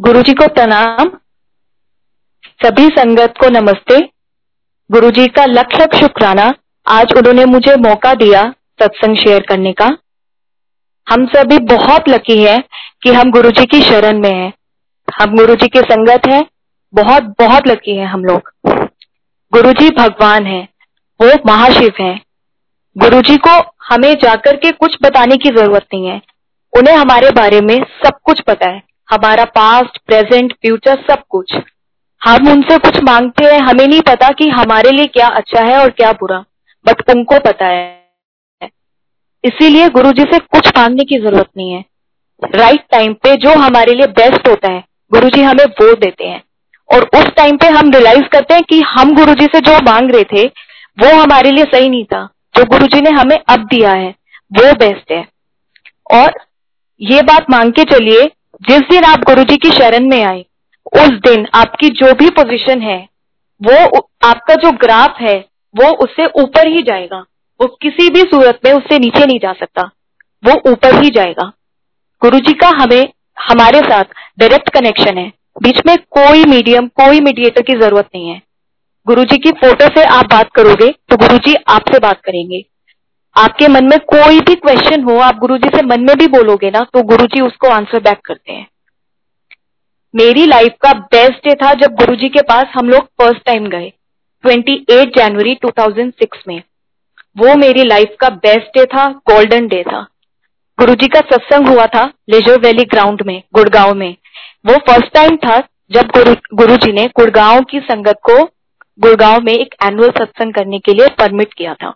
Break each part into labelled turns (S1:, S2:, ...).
S1: गुरु जी को प्रणाम। सभी संगत को नमस्ते। गुरु जी का लख लख शुक्राना। आज उन्होंने मुझे मौका दिया सत्संग शेयर करने का। हम सभी बहुत लकी हैं कि हम गुरु जी की शरण में हैं। हम गुरु जी के संगत है। बहुत बहुत लकी हैं हम लोग। गुरु जी भगवान है। वो महाशिव हैं। गुरु जी को हमें जाकर के कुछ बताने की ज़रूरत नहीं है। उन्हें हमारे बारे में सब कुछ पता है। हमारा पास्ट प्रेजेंट फ्यूचर सब कुछ। हम उनसे कुछ मांगते हैं, हमें नहीं पता कि हमारे लिए क्या अच्छा है और क्या बुरा बट उनको पता है। इसीलिए गुरु जी से कुछ मांगने की ज़रूरत नहीं है। राइट टाइम पे जो हमारे लिए बेस्ट होता है गुरु जी हमें वो देते हैं। और उस टाइम पे हम रियलाइज़ करते हैं कि हम गुरु जी से जो मांग रहे थे, वो हमारे लिए सही नहीं था। जो गुरु जी ने हमें अब दिया है, वो बेस्ट है। और ये बात मांग के चलिए जिस दिन आप गुरु जी की शरण में आए, उस दिन आपकी जो भी पोजीशन है, वो आपका जो ग्राफ है, वो उससे ऊपर ही जाएगा। वो किसी भी सूरत में उससे नीचे नहीं जा सकता। वो ऊपर ही जाएगा। गुरु जी का हमें, हमारे साथ डायरेक्ट कनेक्शन है। बीच में कोई मीडियम कोई मीडिएटर की ज़रूरत नहीं है। गुरु जी की फ़ोटो से आप बात करोगे तो गुरु जी आपसे बात करेंगे। आपके मन में कोई भी क्वेश्चन हो, आप गुरु जी से मन में भी बोलोगे ना तो गुरु जी उसको आंसर बैक करते हैं। मेरी लाइफ का बेस्ट डे था जब गुरुजी के पास हम लोग फ़र्स्ट टाइम गए 28 जनवरी 2006 में। वो मेरी लाइफ का बेस्ट डे था गोल्डन डे था। गुरुजी का सत्संग हुआ था लेजर वैली ग्राउंड में, गुड़गांव में। वो फ़र्स्ट टाइम था जब गुरु, गुरुजी ने गुड़गांव की संगत को, गुड़गांव में एक एनुअल सत्संग करने के लिए परमिट किया था।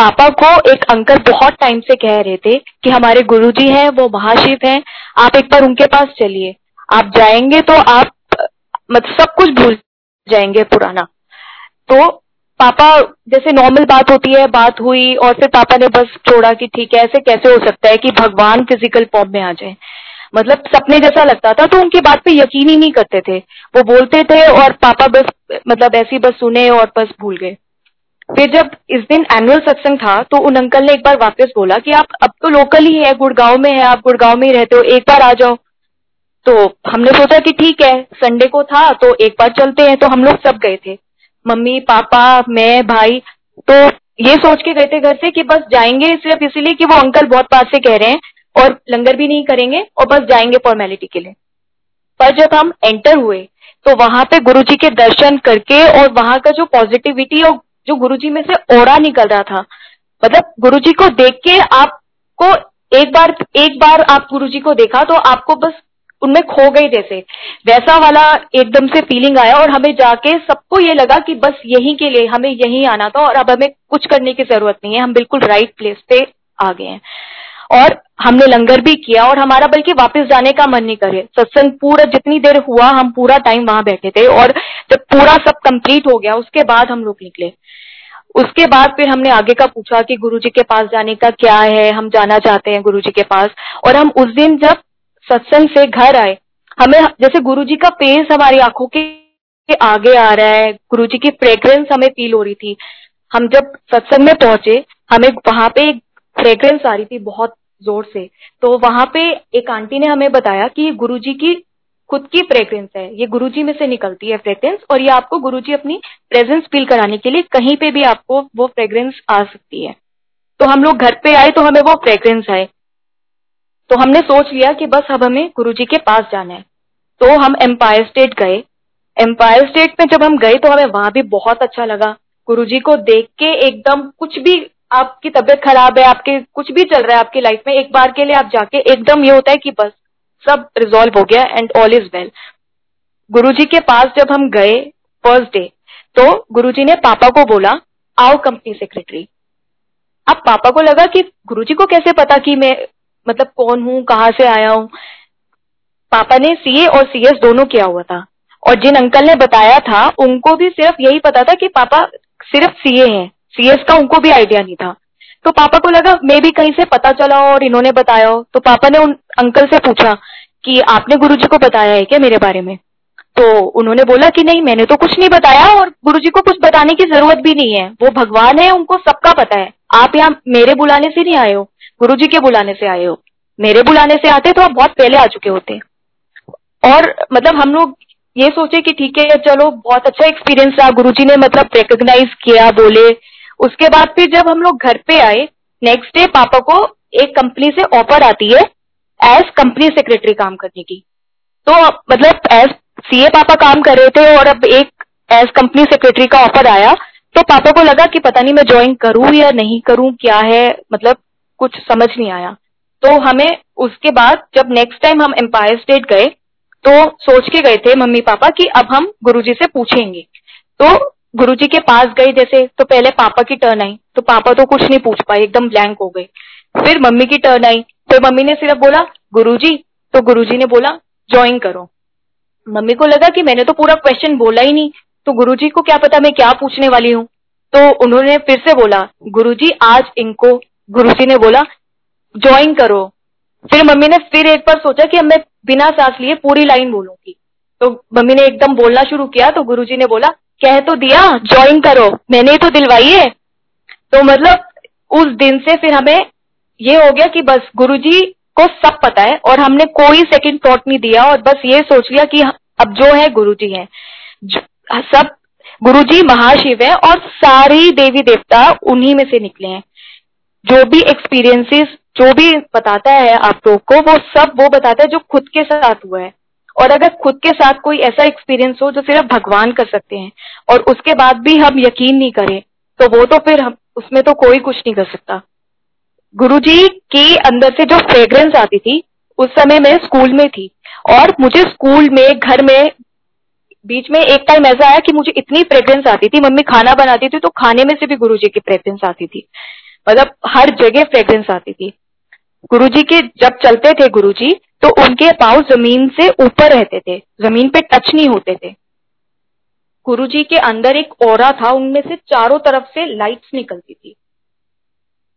S1: पापा को एक अंकल बहुत टाइम से कह रहे थे कि हमारे गुरुजी हैं, वो महाशिव हैं, आप एक बार उनके पास चलिए। आप जाएँगे तो आप मतलब सब कुछ भूल जाएँगे पुराना। तो पापा, जैसे नॉर्मल बात होती है, बात हुई और फिर पापा ने बस छोड़ा कि ठीक है, ऐसे कैसे हो सकता है कि भगवान फ़िज़िकल फॉर्म में आ जाए। मतलब सपने जैसा लगता था तो उनकी बात पे यकीन ही नहीं करते थे। वो बोलते थे और पापा बस मतलब ऐसी बस सुने और बस भूल गए। फिर जब इस दिन एनुअल सत्संग था तो उन अंकल ने एक बार वापस बोला कि आप अब तो लोकल ही है, गुड़गांव में है, आप गुड़गांव में ही रहते हो, एक बार आ जाओ। तो हमने सोचा कि ठीक है संडे को था तो एक बार चलते हैं तो हम लोग सब गए थे। मम्मी, पापा, मैं, भाई तो ये सोच के गए थे घर से कि बस जाएँगे सिर्फ़ इसीलिए कि वो अंकल बहुत पास से कह रहे हैं और लंगर भी नहीं करेंगे और बस जाएँगे फॉर्मेलिटी के लिए। पर जब हम एंटर हुए तो वहाँ पे गुरुजी के दर्शन करके और वहाँ का जो पॉजिटिविटी और जो गुरुजी में से ओरा निकल रहा था। मतलब गुरुजी को देख के आपको एक बार एक बार आप गुरुजी को देखा तो आपको बस उनमें खो गई जैसे। वैसा वाला एकदम से फीलिंग आया और हमें जाके सबको ये लगा कि बस यहीं के लिए, हमें यहीं आना था और अब हमें कुछ करने की ज़रूरत नहीं है। हम बिल्कुल राइट प्लेस पे आ गए हैं। और हमने लंगर भी किया और हमारा बल्कि वापस जाने का मन नहीं करे। सत्संग पूरा जितनी देर हुआ, हम पूरा टाइम वहाँ बैठे थे और जब पूरा सब कंप्लीट हो गया, उसके बाद हम लोग निकले। उसके बाद फिर हमने आगे का पूछा कि गुरुजी के पास जाने का क्या है, हम जाना चाहते हैं गुरुजी के पास। और हम उस दिन जब सत्संग से घर आए, हमें, जैसे गुरु जी का पेस हमारी आँखों के आगे आ रहा है गुरु जी की फ्रेग्रेंस हमें फील हो रही थी। हम जब सत्संग में पहुँचे, हमें वहाँ पे एक फ्रेग्रेंस आ रही थी बहुत ज़ोर से। तो वहाँ पे एक आंटी ने हमें बताया कि गुरु जी की खुद की फ्रेग्रेंस है। ये गुरु जी में से निकलती है फ्रेग्रेंस और ये आपको गुरु जी अपनी प्रेजेंस फील कराने के लिए कहीं पे भी आपको वो फ्रेग्रेंस आ सकती है। तो हम लोग घर पे आए तो हमें वो फ्रेग्रेंस आए। तो हमने सोच लिया कि बस अब हमें गुरुजी के पास जाना है। तो हम एम्पायर स्टेट गए। एम्पायर स्टेट में जब हम गए तो हमें वहाँ भी बहुत अच्छा लगा। गुरुजी को देख के एकदम कुछ भी आपकी तबीयत खराब है, आपके कुछ भी चल रहा है आपकी लाइफ में, एक बार के लिए आप जाके एकदम ये होता है कि बस सब रिजोल्व हो गया and all is well Guruji के पास जब हम गए फ़र्स्ट डे तो गुरुजी ने पापा को बोला, आओ कंपनी सेक्रेटरी अब पापा को लगा कि गुरुजी को कैसे पता कि मैं मतलब कौन हूँ, कहाँ से आया हूँ? पापा ने सीए और सीएस दोनों किया हुआ था। और जिन अंकल ने बताया था, उनको भी सिर्फ़ यही पता था कि पापा सिर्फ़ सीए हैं। सीएस का उनको भी आइडिया नहीं था। तो पापा को लगा, मैं भी कहीं से पता चला हो और इन्होंने बताया। हो तो पापा ने उन, अंकल से पूछा कि, आपने गुरुजी को बताया है क्या मेरे बारे में? तो उन्होंने बोला कि, नहीं, मैंने तो कुछ नहीं बताया और गुरुजी को कुछ बताने की ज़रूरत भी नहीं है। वो भगवान है, उनको सबका पता है। आप यहाँ मेरे बुलाने से नहीं आए हो गुरु के बुलाने से आए हो। मेरे बुलाने से आते तो आप बहुत पहले आ चुके होते। और मतलब हम लोग ये सोचे कि ठीक है, चलो, बहुत अच्छा एक्सपीरियंस रहा। गुरुजी ने मतलब रिकग्नाइज किया, बोले उसके बाद फिर जब हम लोग घर पे आए नेक्स्ट डे पापा को एक कंपनी से ऑफ़र आती है एज कंपनी सेक्रेटरी काम करने की। तो मतलब एज सीए पापा काम कर रहे थे और अब एक एज कंपनी सेक्रेटरी का ऑफ़र आया तो पापा को लगा कि पता नहीं मैं ज्वाइन करूँ या नहीं करूँ, क्या है मतलब कुछ समझ नहीं आया। तो हमें उसके बाद जब नेक्स्ट टाइम हम एम्पायर स्टेट गए तो सोच के गए थे मम्मी पापा कि अब हम गुरुजी से पूछेंगे। तो गुरुजी के पास गए जैसे तो पहले पापा की टर्न आई तो पापा तो कुछ नहीं पूछ पाए, एकदम ब्लैंक हो गए। फिर मम्मी की टर्न आई तो मम्मी ने सिर्फ़ बोला, गुरुजी तो गुरुजी ने बोला ज्वाइन करो। मम्मी को लगा कि मैंने तो पूरा क्वेश्चन बोला ही नहीं तो गुरुजी को क्या पता मैं क्या पूछने वाली हूँ? तो उन्होंने फिर से बोला, गुरुजी, आज इनको, गुरुजी ने बोला ज्वाइन करो। फिर मम्मी ने फिर एक बार सोचा कि अब मैं बिना सांस लिए पूरी लाइन बोलूँगी। तो मम्मी ने एकदम बोलना शुरू किया तो गुरुजी ने बोला कह तो दिया ज्वाइन करो। मैंने तो दिलवाई है। तो मतलब उस दिन से फिर हमें ये हो गया कि बस गुरुजी को सब पता है और हमने कोई सेकंड थॉट नहीं दिया और बस ये सोच लिया कि अब जो है गुरुजी है। सब गुरुजी महाशिव है और सारी देवी देवता उन्हीं में से निकले हैं। जो भी एक्सपीरियंसेस जो भी बताता है आप लोग को, वो सब वो बताता है जो खुद के साथ हुआ है। और अगर खुद के साथ कोई ऐसा एक्सपीरियंस हो जो सिर्फ़ भगवान कर सकते हैं, और उसके बाद भी हम यकीन नहीं करें तो वो तो फिर हम, उसमें तो कोई कुछ नहीं कर सकता। गुरु जी के अंदर से जो फ्रेग्रेंस आती थी, उस समय मैं स्कूल में थी, और मुझे स्कूल में, घर में, बीच में एक टाइम ऐसा आया कि मुझे इतनी फ्रेग्रेंस आती थी, मम्मी खाना बनाती थी तो खाने में से भी गुरु जी की फ्रेग्रेंस आती थी। मतलब हर जगह फ्रेग्रेंस आती थी। गुरुजी के जब चलते थे गुरुजी तो उनके पाव ज़मीन से ऊपर रहते थे, ज़मीन पे टच नहीं होते थे। गुरुजी के अंदर एक ओरा था, उनमें से चारों तरफ़ से लाइट्स निकलती थी।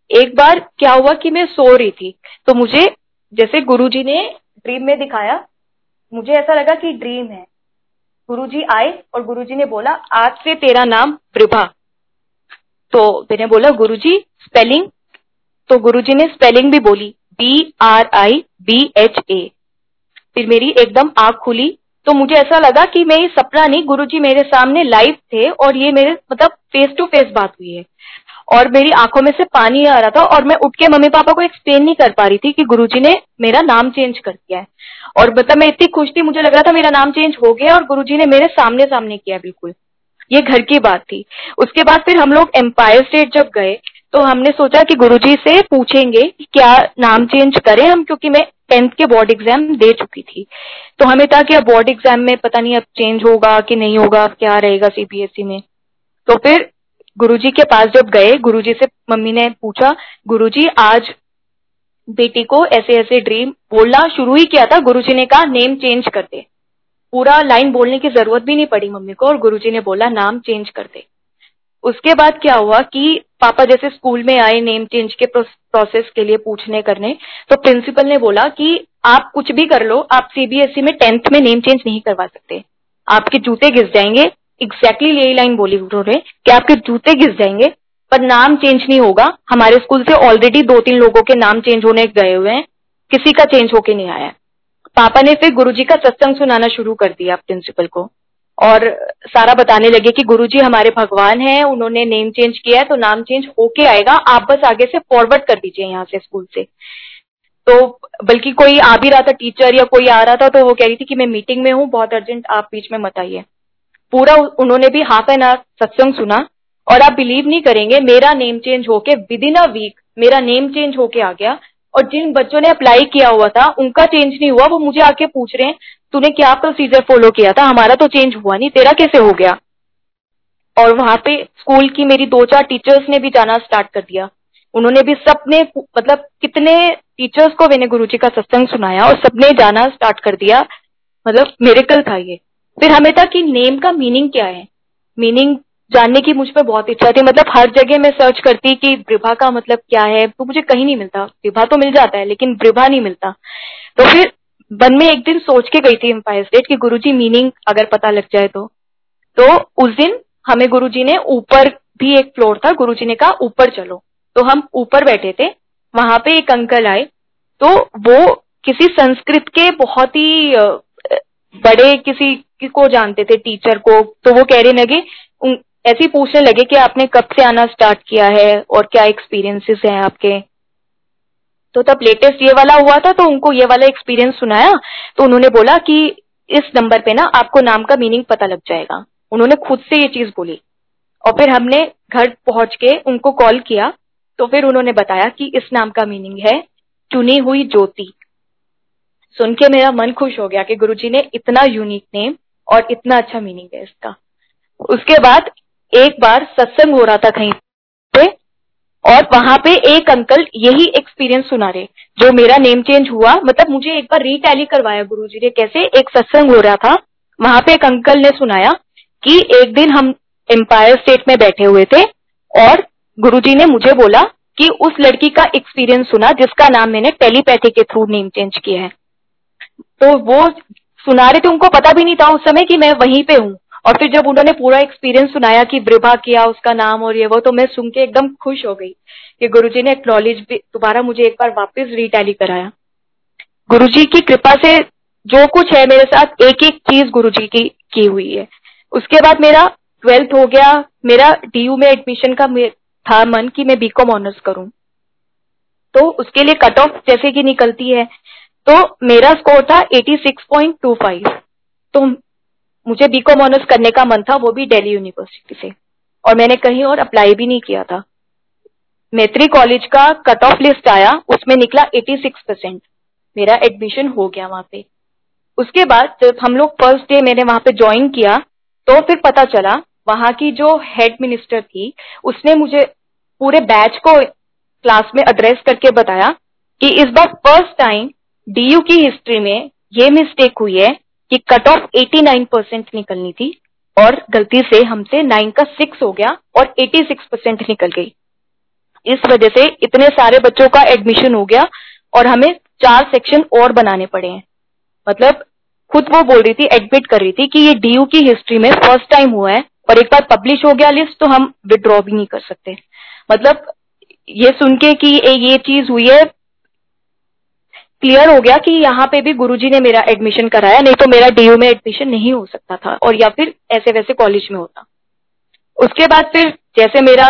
S1: एक बार क्या हुआ कि मैं सो रही थी तो मुझे, जैसे गुरुजी ने ड्रीम में दिखाया, मुझे ऐसा लगा कि ड्रीम है। गुरुजी आए और गुरुजी ने बोला, आज से तेरा नाम प्रभा तो मैंने बोला, गुरुजी स्पेलिंग तो गुरुजी ने स्पेलिंग भी बोली B R I B H A फिर मेरी एकदम आँख खुली तो मुझे ऐसा लगा कि मैं ये सपना नहीं, गुरुजी मेरे सामने लाइव थे और ये मेरे मतलब फेस टू फेस बात हुई है। और मेरी आँखों में से पानी आ रहा था और मैं उठ के मम्मी पापा को एक्सप्लेन नहीं कर पा रही थी कि गुरुजी ने मेरा नाम चेंज कर दिया है। और मतलब मैं इतनी खुश थी, मुझे लग रहा था मेरा नाम चेंज हो गया और गुरुजी ने मेरे सामने सामने किया बिल्कुल। ये घर की बात थी। उसके बाद फिर हम लोग एम्पायर स्टेट जब गए तो हमने सोचा कि गुरुजी से पूछेंगे कि क्या नाम चेंज करें हम, क्योंकि मैं टेंथ के बोर्ड एग्ज़ाम दे चुकी थी। तो हमें था कि अब बोर्ड एग्ज़ाम में पता नहीं अब चेंज होगा कि नहीं होगा क्या रहेगा सीबीएसई में। तो फिर गुरुजी के पास जब गए, गुरुजी से मम्मी ने पूछा, गुरुजी, आज बेटी को ऐसे ऐसे ड्रीम बोलना शुरू ही किया था? गुरुजी ने कहा नेम चेंज कर दे। पूरा लाइन बोलने की ज़रूरत भी नहीं पड़ी मम्मी को और गुरुजी ने बोला, नाम चेंज कर दे। उसके बाद क्या हुआ कि पापा जैसे स्कूल में आए नेम चेंज के प्रोसेस के लिए पूछने, करने तो प्रिंसिपल ने बोला कि आप कुछ भी कर लो, आप सीबीएसई में टेंथ में नेम चेंज नहीं करवा सकते। आपके जूते घिस जाएँगे। एग्जैक्टली यही लाइन बोली उन्होंने कि आपके जूते घिस जाएँगे, पर नाम चेंज नहीं होगा। हमारे स्कूल से ऑलरेडी दो तीन लोगों के नाम चेंज होने गए हुए हैं। किसी का चेंज होके नहीं आया। पापा ने फिर गुरुजी का सत्संग सुनाना शुरू कर दिया प्रिंसिपल को। और सारा बताने लगे कि गुरुजी हमारे भगवान हैं, उन्होंने नेम चेंज किया है तो नाम चेंज होके आएगा। आप बस आगे से फॉरवर्ड कर दीजिए यहाँ से स्कूल से। तो बल्कि कोई आ भी रहा था टीचर या कोई आ रहा था तो वो कह रही थी कि मैं मीटिंग में हूँ, बहुत अर्जेंट आप बीच में मत आइए। पूरा उन्होंने भी हाफ़ एन आवर सत्संग सुना, और आप बिलीव नहीं करेंगे, मेरा नेम चेंज होके विद इन अ वीक मेरा नेम चेंज होके आ गया और जिन बच्चों ने अप्लाई किया हुआ था, उनका चेंज नहीं हुआ, वो मुझे आके पूछ रहे हैं, तूने क्या प्रोसीजर फॉलो किया था? हमारा तो चेंज हुआ नहीं, तेरा कैसे हो गया? और वहाँ पे स्कूल की मेरी दो चार टीचर्स ने भी जाना स्टार्ट कर दिया। उन्होंने भी सबने मतलब कितने टीचर्स को मैंने गुरु जी का सत्संग सुनाया और सबने जाना स्टार्ट कर दिया। मतलब मेरेकल था ये। फिर हमें था कि नेम का मीनिंग क्या है? मीनिंग जानने की मुझ पर बहुत इच्छा थी। मतलब हर जगह मैं सर्च करती कि ब्रिभा का मतलब क्या है तो मुझे कहीं नहीं मिलता। ब्रिभा तो मिल जाता है, लेकिन ब्रिभा नहीं मिलता। तो फिर मन में एक दिन सोच के गई थी एम्पायर स्टेट कि गुरुजी मीनिंग अगर पता लग जाए तो। तो उस दिन हमें गुरुजी ने ऊपर भी एक फ्लोर था, गुरुजी ने कहा, ऊपर चलो। तो हम ऊपर बैठे थे, वहाँ पे एक अंकल आए। तो वो किसी संस्कृत के बहुत ही बड़े किसी को जानते थे, टीचर को। तो वो कह रहे लगे ऐसे ही पूछने लगे कि आपने कब से आना स्टार्ट किया है और क्या एक्सपीरियंसेस हैं आपके? तो तब लेटेस्ट ये वाला हुआ था तो उनको ये वाला एक्सपीरियंस सुनाया तो उन्होंने बोला कि इस नंबर पे ना आपको नाम का मीनिंग पता लग जाएगा। उन्होंने खुद से ये चीज़ बोली। और फिर हमने घर पहुँच के उनको कॉल किया तो फिर उन्होंने बताया कि इस नाम का मीनिंग है, चुनी हुई ज्योति। सुन के मेरा मन खुश हो गया कि गुरुजी ने इतना यूनिक नेम और इतना अच्छा मीनिंग है इसका। उसके बाद एक बार सत्संग हो रहा था कहीं पे, और वहाँ पे एक अंकल यही एक्सपीरियंस सुना रहे, जो मेरा नेम चेंज हुआ मतलब मुझे एक बार रीटैली करवाया गुरुजी ने कैसे एक सत्संग हो रहा था। वहाँ पे एक अंकल ने सुनाया कि एक दिन हम एम्पायर स्टेट में बैठे हुए थे, और गुरुजी ने मुझे बोला कि उस लड़की का एक्सपीरियंस सुना, जिसका नाम मैंने टेलीपैथी के थ्रू नेम चेंज किया है। तो वो सुना रहे थे, उनको पता भी नहीं था उस समय कि मैं वहीं पे हूँ। और फिर जब उन्होंने पूरा एक्सपीरियंस सुनाया कि ब्रिभा किया, उसका नाम और ये वो तो मैं सुन के एकदम खुश हो गई कि गुरुजी ने एक्नॉलेज भी, दोबारा मुझे एक बार वापस रीटैली कराया। गुरुजी की कृपा से जो कुछ है मेरे साथ एक एक चीज़ गुरुजी की की हुई है। उसके बाद मेरा ट्वेल्थ हो गया, मेरा डीयू में एडमिशन का था मन कि मैं बीकॉम ऑनर्स करूँ। तो उसके लिए कट ऑफ़ जैसे कि निकलती है तो मेरा स्कोर था 86.25 तो मुझे बीकॉम ऑनर्स करने का मन था, वो भी दिल्ली यूनिवर्सिटी से। और मैंने कहीं और अप्लाई भी नहीं किया था। मैत्री कॉलेज का कट ऑफ़ लिस्ट आया, उसमें निकला 86 परसेंट मेरा एडमिशन हो गया वहाँ पे। उसके बाद जब हम लोग फ़र्स्ट डे मैंने वहाँ पे ज्वाइन किया तो फिर पता चला, वहाँ की जो हेड मिनिस्टर थी, उसने मुझे पूरे बैच को क्लास में एड्रेस करके बताया कि इस बार फ़र्स्ट टाइम डीयू की हिस्ट्री में ये मिस्टेक हुई है कि कट ऑफ़ 89 परसेंट निकलनी थी और गलती से हमसे 9 का 6 हो गया और 86 परसेंट निकल गई। इस वजह से इतने सारे बच्चों का एडमिशन हो गया और हमें चार सेक्शन और बनाने पड़े हैं। मतलब खुद वो बोल रही थी एडमिट कर रही थी कि ये डीयू की हिस्ट्री में फ़र्स्ट टाइम हुआ है और एक बार पब्लिश हो गया लिस्ट तो हम विड्रॉ भी नहीं कर सकते। मतलब ये सुन के कि ये चीज़ हुई है क्लियर हो गया कि यहाँ पे भी गुरुजी ने मेरा एडमिशन कराया, नहीं तो मेरा डीयू में एडमिशन नहीं हो सकता था और या फिर ऐसे वैसे कॉलेज में होता। उसके बाद फिर जैसे मेरा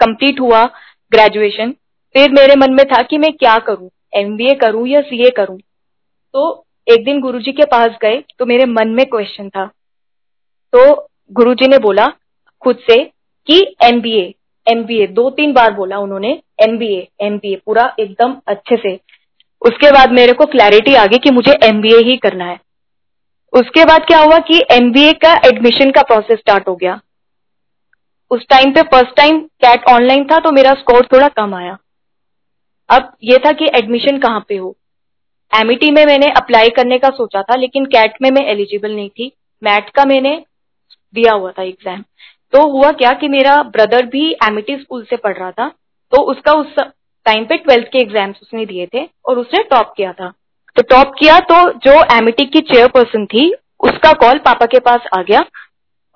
S1: कंप्लीट हुआ ग्रेजुएशन फिर मेरे मन में था कि मैं क्या करूँ? एमबीए करूँ या सीए करूँ? तो एक दिन गुरुजी के पास गए तो मेरे मन में क्वेश्चन था। तो गुरुजी ने बोला खुद से कि एमबीए एमबीए दो तीन बार बोला उन्होंने एमबीए एमबीए पूरा एकदम अच्छे से। उसके बाद मेरे को क्लैरिटी आ गई कि मुझे एमबीए ही करना है। उसके बाद क्या हुआ कि एमबीए का एडमिशन का प्रोसेस स्टार्ट हो गया। उस टाइम पे फ़र्स्ट टाइम कैट ऑनलाइन था तो मेरा स्कोर थोड़ा कम आया। अब ये था कि एडमिशन कहाँ पे हो। एमिटी में मैंने अप्लाई करने का सोचा था, लेकिन कैट में मैं एलिजिबल नहीं थी। मैट का मैंने दिया हुआ था एग्ज़ाम तो हुआ क्या कि मेरा ब्रदर भी एमिटी स्कूल से पढ़ रहा था तो उसका उस टाइम पे ट्वेल्थ के एग्ज़ाम्स उसने दिए थे और उसने टॉप किया था। तो टॉप किया तो जो एमिटी की चेयरपर्सन थी, उसका कॉल पापा के पास आ गया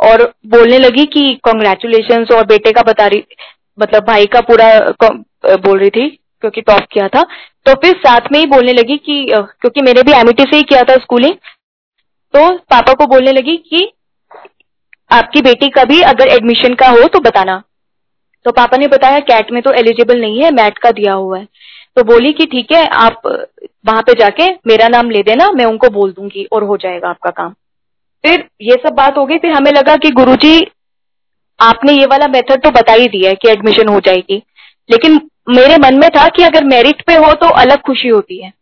S1: और बोलने लगी कि कॉन्ग्रेचुलेशन और बेटे का बता रही मतलब भाई का पूरा बोल रही थी क्योंकि टॉप किया था। तो फिर साथ में ही बोलने लगी कि क्योंकि मैंने भी एमिटी से ही किया था स्कूलिंग तो पापा को बोलने लगी कि आपकी बेटी का भी अगर एडमिशन का हो तो बताना। तो पापा ने बताया कैट में तो एलिजिबल नहीं है मैट का दिया हुआ है। तो बोली कि, ठीक है, आप, वहाँ पे जाके मेरा नाम ले देना, मैं उनको बोल दूँगी और हो जाएगा आपका काम। फिर ये सब बात हो गई, फिर हमें लगा कि गुरुजी, आपने ये वाला मेथड तो बता ही दिया है कि एडमिशन हो जाएगी। लेकिन मेरे मन में था कि अगर मेरिट पे हो तो अलग खुशी होती है।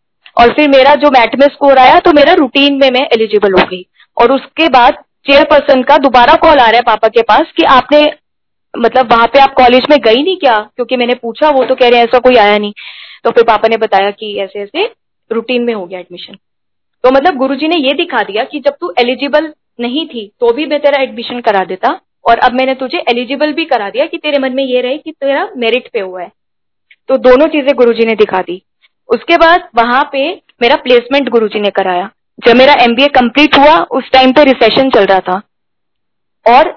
S1: और फिर मेरा जो मैट में स्कोर आया तो मेरा रूटीन में मैं एलिजिबल हो गई। और उसके बाद चेयरपर्सन का दोबारा कॉल आ रहा है पापा के पास कि आपने मतलब वहाँ पे आप कॉलेज में गई नहीं क्या? क्योंकि मैंने पूछा, वो तो कह रहे हैं, ऐसा कोई आया नहीं। तो फिर पापा ने बताया कि ऐसे ऐसे रूटीन में हो गया एडमिशन तो मतलब गुरुजी ने ये दिखा दिया कि जब तू एलिजिबल नहीं थी तो भी मैं तेरा एडमिशन करा देता। और अब मैंने तुझे एलिजिबल भी करा दिया कि तेरे मन में ये रहे कि तेरा मेरिट पे हुआ है। तो दोनों चीज़ें गुरुजी ने दिखा दी। उसके बाद वहाँ पे मेरा प्लेसमेंट गुरुजी ने कराया। जब मेरा एमबीए कंप्लीट हुआ, उस टाइम पे रिसेशन चल रहा था। और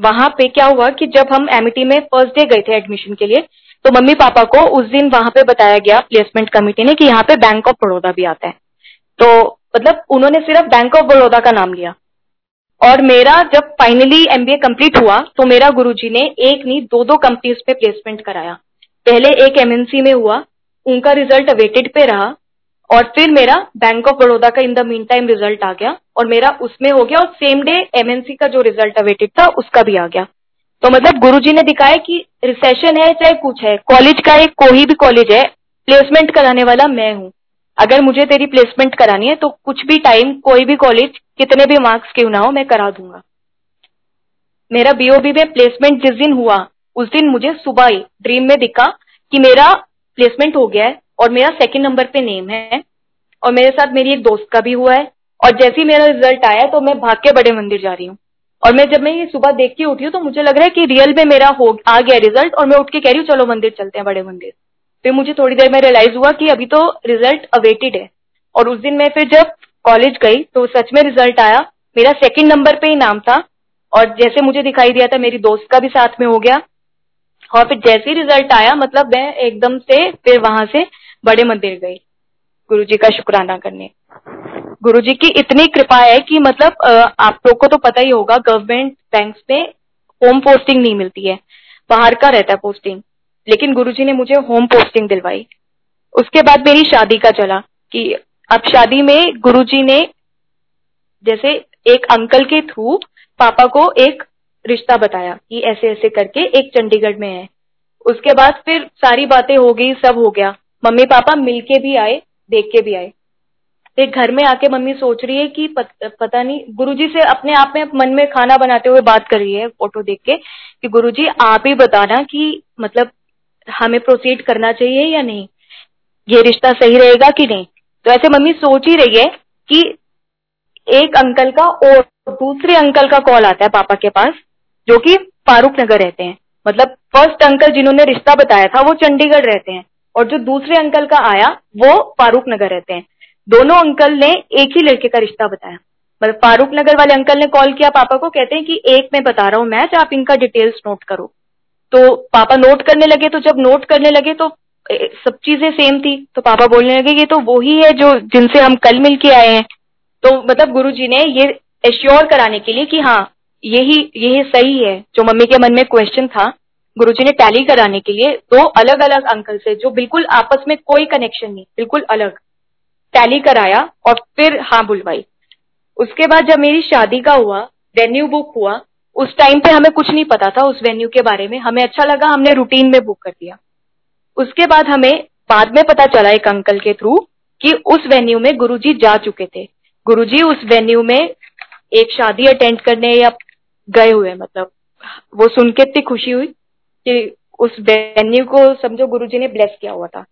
S1: वहाँ पे क्या हुआ कि जब हम एमिटी में फ़र्स्ट डे गए थे एडमिशन के लिए तो मम्मी पापा को उस दिन वहाँ पे बताया गया प्लेसमेंट कमेटी ने कि यहाँ पे बैंक ऑफ़ बड़ौदा भी आता है। तो मतलब उन्होंने सिर्फ़ बैंक ऑफ़ बड़ौदा का नाम लिया। और मेरा जब फाइनली एमबीए कंप्लीट हुआ तो मेरा गुरुजी ने एक नहीं दो दो कंपनीज़ पे प्लेसमेंट कराया। पहले एक एमएनसी में हुआ, उनका रिज़ल्ट अवेटेड पे रहा। और फिर मेरा बैंक ऑफ़ बड़ौदा का in the meantime result आ गया और मेरा उसमें हो गया और सेम डे एमएनसी का जो रिज़ल्ट अवेटेड था, उसका भी आ गया। तो मतलब गुरुजी ने दिखाया कि रिसेशन है, चाहे कुछ है कॉलेज का एक कोई भी कॉलेज है प्लेसमेंट कराने वाला मैं हूँ। अगर मुझे तेरी प्लेसमेंट करानी है तो कुछ भी टाइम कोई भी कॉलेज कितने भी मार्क्स क्यों ना हो, मैं करा दूँगा। मेरा बीओबी में प्लेसमेंट जिस दिन हुआ, उस दिन मुझे सुबह ही ड्रीम में दिखा कि मेरा प्लेसमेंट हो गया है। और मेरा सेकंड नंबर पे नेम है और मेरे साथ मेरी एक दोस्त का भी हुआ है और जैसे ही मेरा रिज़ल्ट आया तो मैं भाग के बड़े मंदिर जा रही हूँ। और मैं जब मैं ये सुबह देख के उठी हूँ तो मुझे लग रहा है कि रियल में मेरा हो, आ गया रिज़ल्ट और मैं उठ के कह रही हूँ, चलो मंदिर चलते हैं बड़े मंदिर। फिर मुझे थोड़ी देर में रियलाइज़ हुआ कि अभी तो रिज़ल्ट अवेटेड है। और उस दिन मैं फिर जब कॉलेज गई तो सच में रिज़ल्ट आया। मेरा सेकंड नंबर पे ही नाम था और जैसे मुझे दिखाई दिया था, मेरी दोस्त का भी साथ में हो गया। और फिर जैसे ही रिज़ल्ट आया मतलब मैं एकदम से फिर वहाँ से बड़े मंदिर गई गुरु जी का शुक्राना करने। गुरु जी की इतनी कृपा है कि मतलब आप लोग को तो पता ही होगा गवर्नमेंट बैंक में होम पोस्टिंग नहीं मिलती है। बाहर का रहता है पोस्टिंग लेकिन गुरु जी ने मुझे होम पोस्टिंग दिलवाई। उसके बाद मेरी शादी का चला कि अब शादी में गुरु जी ने जैसे एक अंकल के थ्रू पापा को एक रिश्ता बताया कि ऐसे ऐसे करके एक चंडीगढ़ में है। उसके बाद फिर सारी बातें हो गई, सब हो गया। मम्मी पापा मिलके भी आए देख के भी आए। फिर घर में आके मम्मी सोच रही है कि पत, पता नहीं गुरुजी से अपने आप में मन में खाना बनाते हुए बात कर रही है फ़ोटो देख के कि गुरुजी आप ही बताना कि मतलब हमें प्रोसीड करना चाहिए या नहीं? ये रिश्ता सही रहेगा कि नहीं? तो ऐसे मम्मी सोच ही रही है कि एक अंकल का और दूसरे अंकल का कॉल आता है पापा के पास जो कि फारूक नगर रहते हैं। मतलब फ़र्स्ट अंकल जिन्होंने रिश्ता बताया था वो चंडीगढ़ रहते हैं। और जो दूसरे अंकल का आया, वो फारूक नगर रहते हैं। दोनों अंकल ने एक ही लड़के का रिश्ता बताया। मतलब फारूक नगर वाले अंकल ने कॉल किया पापा को, कहते हैं कि एक मैं बता रहा हूँ, मैच, आप इनका डिटेल्स नोट करो। तो पापा नोट करने लगे तो जब नोट करने लगे तो सब चीज़ें सेम थी। तो पापा बोलने लगे, ये तो वो ही जो, जिनसे हम कल मिल के आए हैं। तो मतलब गुरु जी ने ये एश्योर कराने के लिए कि हाँ यही यही सही है। जो मम्मी के मन में क्वेश्चन था गुरु जी ने टैली कराने के लिए दो अलग अलग अंकल से जो बिल्कुल आपस में कोई कनेक्शन नहीं, बिल्कुल अलग। टैली कराया और फिर हाँ बुलवाई। उसके बाद जब मेरी शादी का हुआ वेन्यू बुक हुआ, उस टाइम पे हमें कुछ नहीं पता था उस वेन्यू के बारे में। हमें अच्छा लगा, हमने रूटीन में बुक कर दिया। उसके बाद हमें बाद में पता चला एक अंकल के थ्रू कि उस वेन्यू में गुरुजी जा चुके थे। गुरुजी उस वेन्यू में एक शादी अटेंड करने या गए हुए मतलब वो सुन के इतनी खुशी हुई। कि उस वेन्यू को समझो गुरुजी ने ब्लेस किया हुआ था।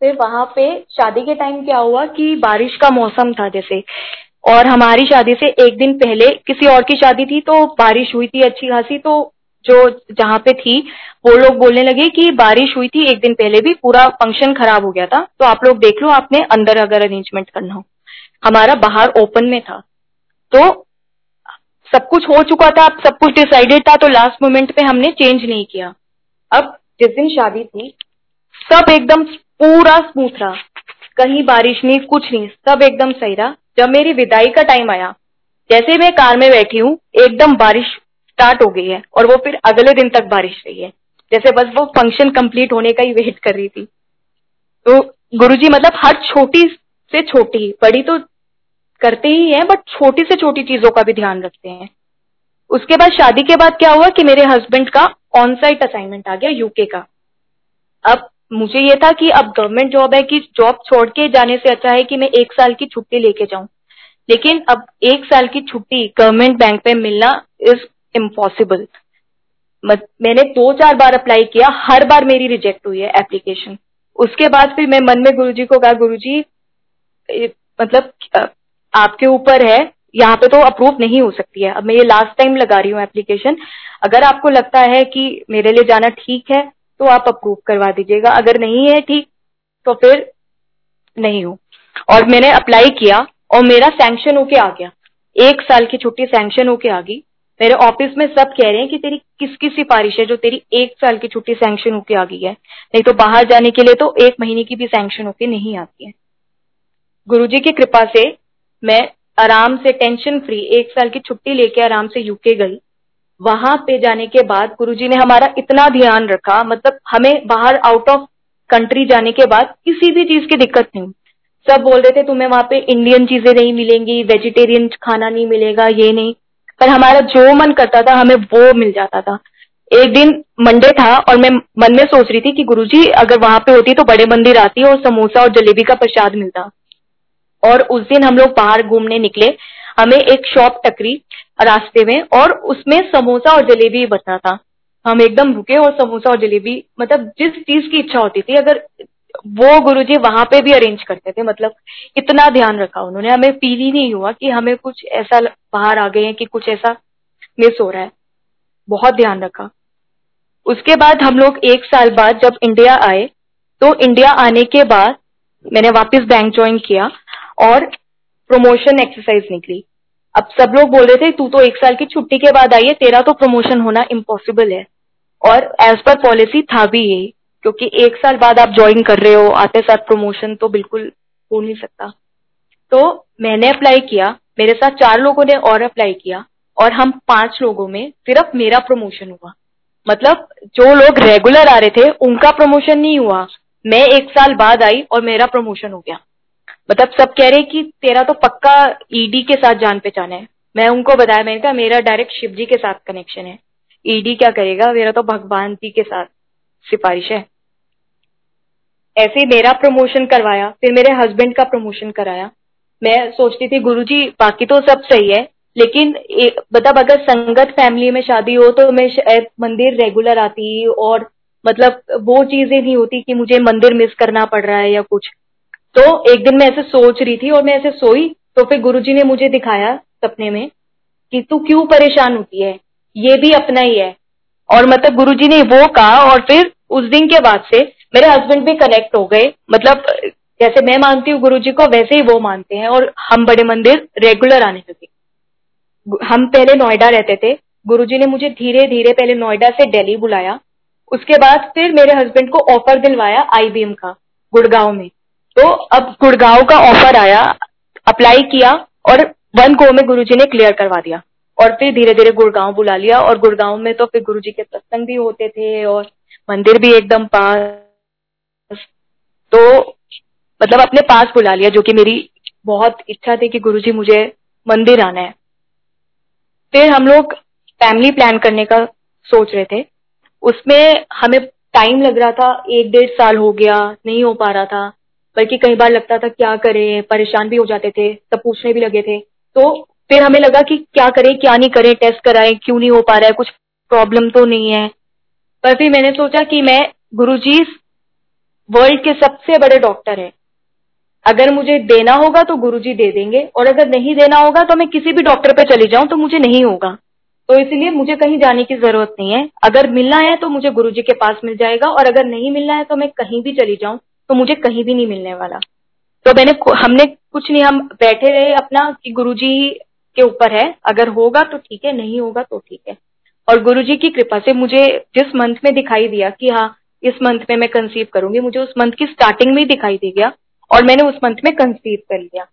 S1: फिर वहाँ पे शादी के टाइम क्या हुआ कि बारिश का मौसम था जैसे। और हमारी शादी से एक दिन पहले किसी और की शादी थी तो बारिश हुई थी अच्छी खासी तो जो जहाँ पे थी, वो लोग बोलने लगे कि बारिश हुई थी एक दिन पहले भी, पूरा फ़ंक्शन खराब हो गया था। तो आप लोग देख लो, आपने अंदर अगर अरेंजमेंट करना हो। हमारा बाहर ओपन में था। तो सब कुछ हो चुका था सब कुछ डिसाइडेड था तो लास्ट मोमेंट पे हमने चेंज नहीं किया। अब जिस दिन शादी थी, सब एकदम पूरा स्मूथ रहा। कहीं बारिश नहीं, कुछ नहीं, सब एकदम सही रहा। जब मेरी विदाई का टाइम आया, जैसे मैं कार में बैठी हूँ, एकदम बारिश स्टार्ट हो गई है और वो फिर अगले दिन तक बारिश रही है। जैसे बस वो फ़ंक्शन कंप्लीट होने का ही वेट कर रही थी। तो गुरुजी मतलब हर छोटी से छोटी, बड़ी तो करते ही हैं बट छोटी से छोटी चीज़ों का भी ध्यान रखते हैं। उसके बाद, शादी के बाद क्या हुआ कि मेरे हस्बैंड का ऑन साइट असाइनमेंट आ गया यूके का। अब मुझे ये था कि अब गवर्नमेंट जॉब है कि जॉब छोड़ के जाने से अच्छा है कि मैं एक साल की छुट्टी लेके जाऊँ। लेकिन अब एक साल की छुट्टी गवर्नमेंट बैंक में मिलना इज़ इम्पॉसिबल मैंने दो चार बार अप्लाई किया, हर बार मेरी रिजेक्ट हुई है एप्लीकेशन उसके बाद फिर मैं मन में गुरुजी को कहा, गुरुजी मतलब आपके ऊपर है, यहाँ पे तो अप्रूव नहीं हो सकती है। अब मैं ये लास्ट टाइम लगा रही हूँ एप्लीकेशन अगर आपको लगता है कि मेरे लिए जाना ठीक है तो आप अप्रूव करवा दीजिएगा। अगर नहीं है ठीक तो फिर नहीं हो। और मैंने अप्लाई किया और मेरा सैंक्शन होके आ गया। एक साल की छुट्टी सैंक्शन होके आ गई। मेरे ऑफ़िस में सब कह रहे हैं कि तेरी किसकी सिफारिश है जो तेरी एक साल की छुट्टी सैंक्शन होके आ गई है। नहीं तो बाहर जाने के लिए तो एक महीने की भी सैंक्शन होके नहीं आती है। गुरु जी की कृपा से मैं आराम से टेंशन फ्री एक साल की छुट्टी लेके आराम से यूके गई। वहाँ पे जाने के बाद गुरुजी ने हमारा इतना ध्यान रखा मतलब हमें बाहर आउट ऑफ़ कंट्री जाने के बाद किसी भी चीज़ की दिक्कत नहीं। सब बोल रहे थे, तुम्हें वहाँ पे इंडियन चीज़ें नहीं मिलेंगी वेजिटेरियन खाना नहीं मिलेगा, ये नहीं। पर हमारा जो मन करता था, हमें वो मिल जाता था। एक दिन मंडे था और मैं मन में सोच रही थी कि गुरुजी, अगर वहाँ पे होती तो बड़े मंदिर आती और समोसा और जलेबी का प्रसाद मिलता। और उस दिन हम लोग बाहर घूमने निकले। हमें एक शॉप टकरी रास्ते में और उसमें समोसा और जलेबी बचा था। हम एकदम रुके और समोसा और जलेबी मतलब जिस चीज़ की इच्छा होती थी, अगर वो गुरुजी वहाँ पे भी अरेंज करते थे मतलब इतना ध्यान रखा उन्होंने। हमें फील ही नहीं हुआ कि हमें कुछ ऐसा बाहर आ गए हैं कि कुछ ऐसा मिस हो रहा है। बहुत ध्यान रखा। उसके बाद हम लोग एक साल बाद जब इंडिया आए तो इंडिया आने के बाद मैंने वापस बैंक ज्वाइन किया। और प्रमोशन एक्सरसाइज निकली। अब सब लोग बोल रहे थे, तू तो एक साल की छुट्टी के बाद आई है, तेरा तो प्रमोशन होना इम्पॉसिबल है। और एज पर पॉलिसी था भी ये, क्योंकि एक साल बाद आप ज्वाइन कर रहे हो, आते साथ प्रमोशन तो बिल्कुल हो नहीं सकता। तो मैंने अप्लाई किया, मेरे साथ चार लोगों ने और अप्लाई किया, और हम पाँच लोगों में सिर्फ़ मेरा प्रमोशन हुआ। मतलब जो लोग रेगुलर आ रहे थे, उनका प्रमोशन नहीं हुआ। मैं एक साल बाद आई और मेरा प्रमोशन हो गया। मतलब सब कह रहे कि तेरा तो पक्का ईडी e के साथ जान पहचान है। मैं उनको बताया, मैंने कहा, मेरा डायरेक्ट शिव जी के साथ कनेक्शन है। ईडी e क्या करेगा? मेरा तो भगवान जी के साथ सिफारिश है। ऐसे मेरा प्रमोशन करवाया, फिर मेरे हस्बैंड का प्रमोशन कराया। मैं सोचती थी, गुरुजी, बाकी तो सब सही है, लेकिन मतलब अगर संगत फैमिली में शादी हो तो मैं मंदिर रेगुलर आती और मतलब वो चीज़ें नहीं होती कि मुझे मंदिर मिस करना पड़ रहा है या कुछ। तो एक दिन मैं ऐसे सोच रही थी और मैं ऐसे सोई तो फिर गुरुजी ने मुझे दिखाया सपने में कि तू क्यों परेशान होती है? ये भी अपना ही है। और मतलब गुरुजी ने वो कहा और फिर उस दिन के बाद से मेरे हस्बैंड भी कनेक्ट हो गए। मतलब जैसे मैं मानती हूँ गुरु जी को वैसे ही वो मानते हैं और हम बड़े मंदिर रेगुलर आने लगे। हम पहले नोएडा रहते थे। गुरुजी ने मुझे धीरे धीरे पहले नोएडा से दिल्ली बुलाया। उसके बाद फिर मेरे हस्बैंड को ऑफ़र दिलवाया आईबीएम का, गुड़गांव में। तो अब गुड़गांव का ऑफ़र आया अप्लाई किया और वन गो में गुरुजी ने क्लियर करवा दिया। और फिर धीरे धीरे गुड़गांव बुला लिया और गुड़गांव में तो फिर गुरुजी के सत्संग भी होते थे और मंदिर भी एकदम पास। तो मतलब अपने पास बुला लिया, जो कि मेरी बहुत इच्छा थी कि गुरुजी मुझे मंदिर आना है। फिर हम लोग फैमिली प्लान करने का सोच रहे थे। उसमें हमें टाइम लग रहा था, एक डेढ़ साल हो गया, नहीं हो पा रहा था। बल्कि कई बार लगता था, क्या करें, परेशान भी हो जाते थे, सब पूछने भी लगे थे। तो फिर हमें लगा कि क्या करें, क्या नहीं करें टेस्ट कराएँ, क्यों नहीं हो पा रहा है, कुछ प्रॉब्लम तो नहीं है। पर फिर मैंने सोचा कि मैं गुरुजी वर्ल्ड के सबसे बड़े डॉक्टर है। अगर मुझे देना होगा तो गुरुजी दे देंगे, और अगर नहीं देना होगा तो मैं किसी भी डॉक्टर पे चली जाऊँ तो मुझे नहीं होगा। तो इसलिए मुझे कहीं जाने की ज़रूरत नहीं है। अगर मिलना है तो मुझे गुरुजी के पास मिल जाएगा, और अगर नहीं मिलना है तो मैं कहीं भी चली जाऊँ तो मुझे कहीं भी नहीं मिलने वाला। तो मैंने हमने कुछ नहीं, हम बैठे रहे अपना कि गुरुजी के ऊपर है। अगर होगा तो ठीक है, नहीं होगा तो ठीक है। और गुरुजी की कृपा से मुझे जिस मंथ में दिखाई दिया कि हाँ इस मंथ में मैं कंसीव करूँगी, मुझे उस मंथ की स्टार्टिंग में दिखाई दे गया और मैंने उस मंथ में कंसीव कर लिया।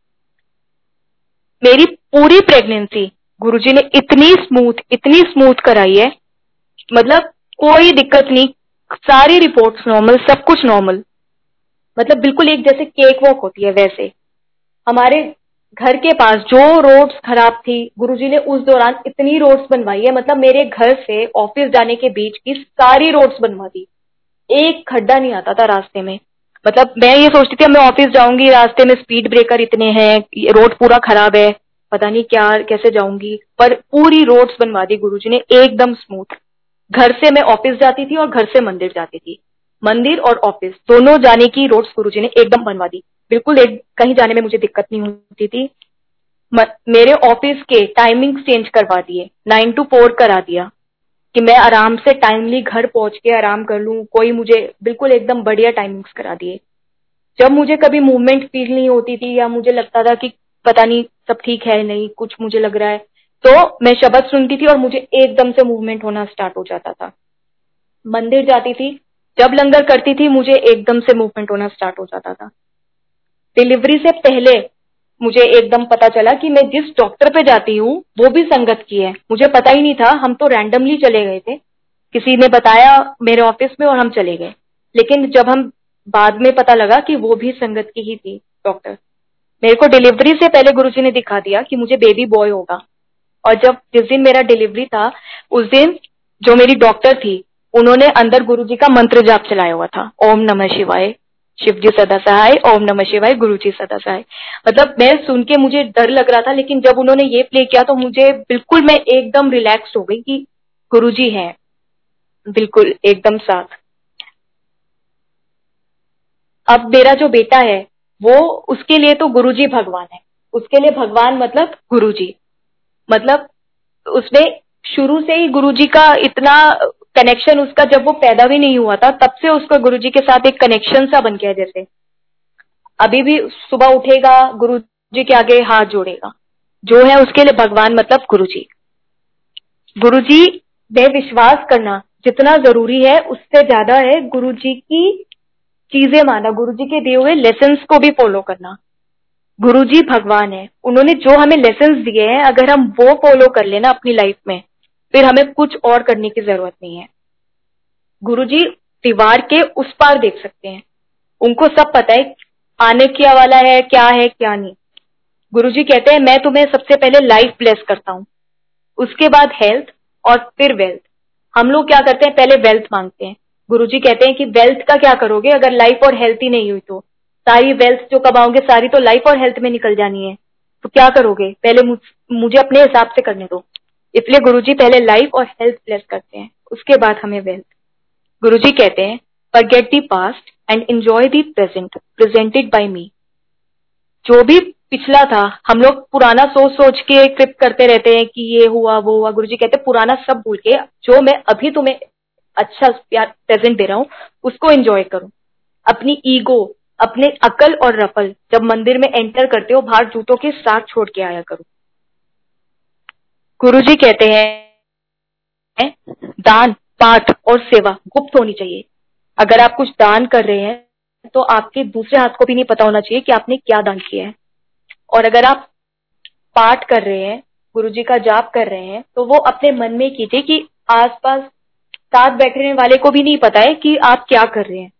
S1: मेरी पूरी प्रेगनेंसी गुरुजी ने इतनी स्मूथ इतनी स्मूथ कराई है। मतलब कोई दिक्कत नहीं, सारी रिपोर्ट्स नॉर्मल सब कुछ नॉर्मल मतलब बिल्कुल एक जैसे केक वॉक होती है वैसे। हमारे घर के पास जो रोड्स खराब थी, गुरुजी ने उस दौरान इतनी रोड्स बनवाई है मतलब मेरे घर से ऑफ़िस जाने के बीच की सारी रोड्स बनवा दी। एक खड्डा नहीं आता था रास्ते में। मतलब मैं ये सोचती थी मैं ऑफ़िस जाऊँगी, रास्ते में स्पीड ब्रेकर इतने हैं रोड पूरा खराब है, पता नहीं क्या, कैसे जाऊँगी। पर पूरी रोड्स बनवा दी गुरुजी ने, एकदम स्मूथ घर से मैं ऑफ़िस जाती थी और घर से मंदिर जाती थी। मंदिर और ऑफ़िस दोनों जाने की रोड्स गुरुजी ने एकदम बनवा दी। बिल्कुल एक, कहीं जाने में मुझे दिक्कत नहीं होती थी। मेरे ऑफ़िस के टाइमिंग चेंज करवा दिए नाइन टू फोर करा दिया, कि मैं आराम से टाइमली घर पहुँच के आराम कर लूँ, कोई मुझे बिल्कुल एकदम बढ़िया टाइमिंग्स करा दिए। जब मुझे कभी मूवमेंट फील नहीं होती थी, या मुझे लगता था कि पता नहीं सब ठीक है नहीं, कुछ मुझे लग रहा है तो मैं शब्द सुनती थी और मुझे एकदम से मूवमेंट होना स्टार्ट हो जाता था। मंदिर जाती थी जब लंगर करती थी, मुझे एकदम से मूवमेंट होना स्टार्ट हो जाता था। डिलीवरी से पहले मुझे एकदम पता चला कि मैं जिस डॉक्टर पे जाती हूँ, वो भी संगत की है। मुझे पता ही नहीं था, हम तो रैंडमली चले गए थे। किसी ने बताया मेरे ऑफ़िस में और हम चले गए। लेकिन जब हम बाद में पता लगा कि वो भी संगत की ही थी डॉक्टर मेरे को डिलीवरी से पहले गुरुजी ने दिखा दिया कि मुझे बेबी बॉय होगा। और जब जिस दिन मेरा डिलीवरी था, उस दिन जो मेरी डॉक्टर थी उन्होंने अंदर गुरु जी का मंत्र जाप चलाया हुआ था। ओम नमः शिवाय शिव जी सदा सहाय, ओम नमः शिवाय गुरु जी सदा सहाय। मतलब मैं सुन के मुझे डर लग रहा था, लेकिन जब उन्होंने ये प्ले किया तो मुझे बिल्कुल मैं एकदम रिलैक्स हो गई कि गुरु जी है। बिल्कुल, एकदम साथ। अब मेरा जो बेटा है, वो उसके लिए तो गुरु जी भगवान है। उसके लिए भगवान मतलब गुरु जी मतलब उसने शुरू से ही गुरु जी का इतना कनेक्शन उसका जब वो पैदा भी नहीं हुआ था, तब से उसका गुरुजी के साथ एक कनेक्शन सा बन गया जैसे। अभी भी सुबह उठेगा गुरु जी के आगे हाथ जोड़ेगा। जो है उसके लिए भगवान मतलब गुरु जी गुरु जी में विश्वास करना जितना ज़रूरी है, उससे ज़्यादा है गुरु जी की चीज़ें माना। गुरु जी के दिए हुए लेसन को भी फॉलो करना। गुरु जी भगवान है। उन्होंने जो हमें लेसन दिए हैं, अगर हम वो फॉलो कर लेना अपनी लाइफ में फिर हमें कुछ और करने की ज़रूरत नहीं है। गुरु जी दीवार के उस पार देख सकते हैं। उनको सब पता है आने क्या वाला है, क्या है, क्या नहीं। गुरु जी कहते हैं, मैं तुम्हें सबसे पहले लाइफ ब्लेस करता हूँ। उसके बाद हेल्थ और फिर वेल्थ हम लोग क्या करते हैं, पहले वेल्थ मांगते हैं। गुरु जी कहते हैं कि वेल्थ का क्या करोगे? अगर लाइफ और हेल्थ ही नहीं हुई तो। सारी वेल्थ जो कमाओगे सारी तो लाइफ और हेल्थ में निकल जानी है। तो क्या करोगे? पहले मुझे अपने हिसाब से करने दो। इसलिए गुरुजी पहले लाइफ और हेल्थ ब्लेस करते हैं, उसके बाद हमें वेल्थ गुरुजी कहते हैं forget the past and enjoy the present presented by me जो भी पिछला था, हम लोग पुराना सोच सोच के ट्रिप करते रहते हैं कि ये हुआ, वो हुआ। गुरुजी कहते हैं, पुराना सब भूल के जो मैं अभी तुम्हें अच्छा प्यार प्रेजेंट दे रहा हूँ, उसको एंजॉय करो। अपनी ईगो अपने अकल और रफल जब मंदिर में एंटर करते हो बाहर जूतों के साथ छोड़ के आया करो। गुरु जी कहते हैं, दान, पाठ और सेवा गुप्त होनी चाहिए। अगर आप कुछ दान कर रहे हैं तो आपके दूसरे हाथ को भी नहीं पता होना चाहिए कि आपने क्या दान किया है। और अगर आप पाठ कर रहे हैं गुरु जी का जाप कर रहे हैं तो वो अपने मन में कीजिए कि आसपास साथ बैठने वाले को भी नहीं पता है कि आप क्या कर रहे हैं।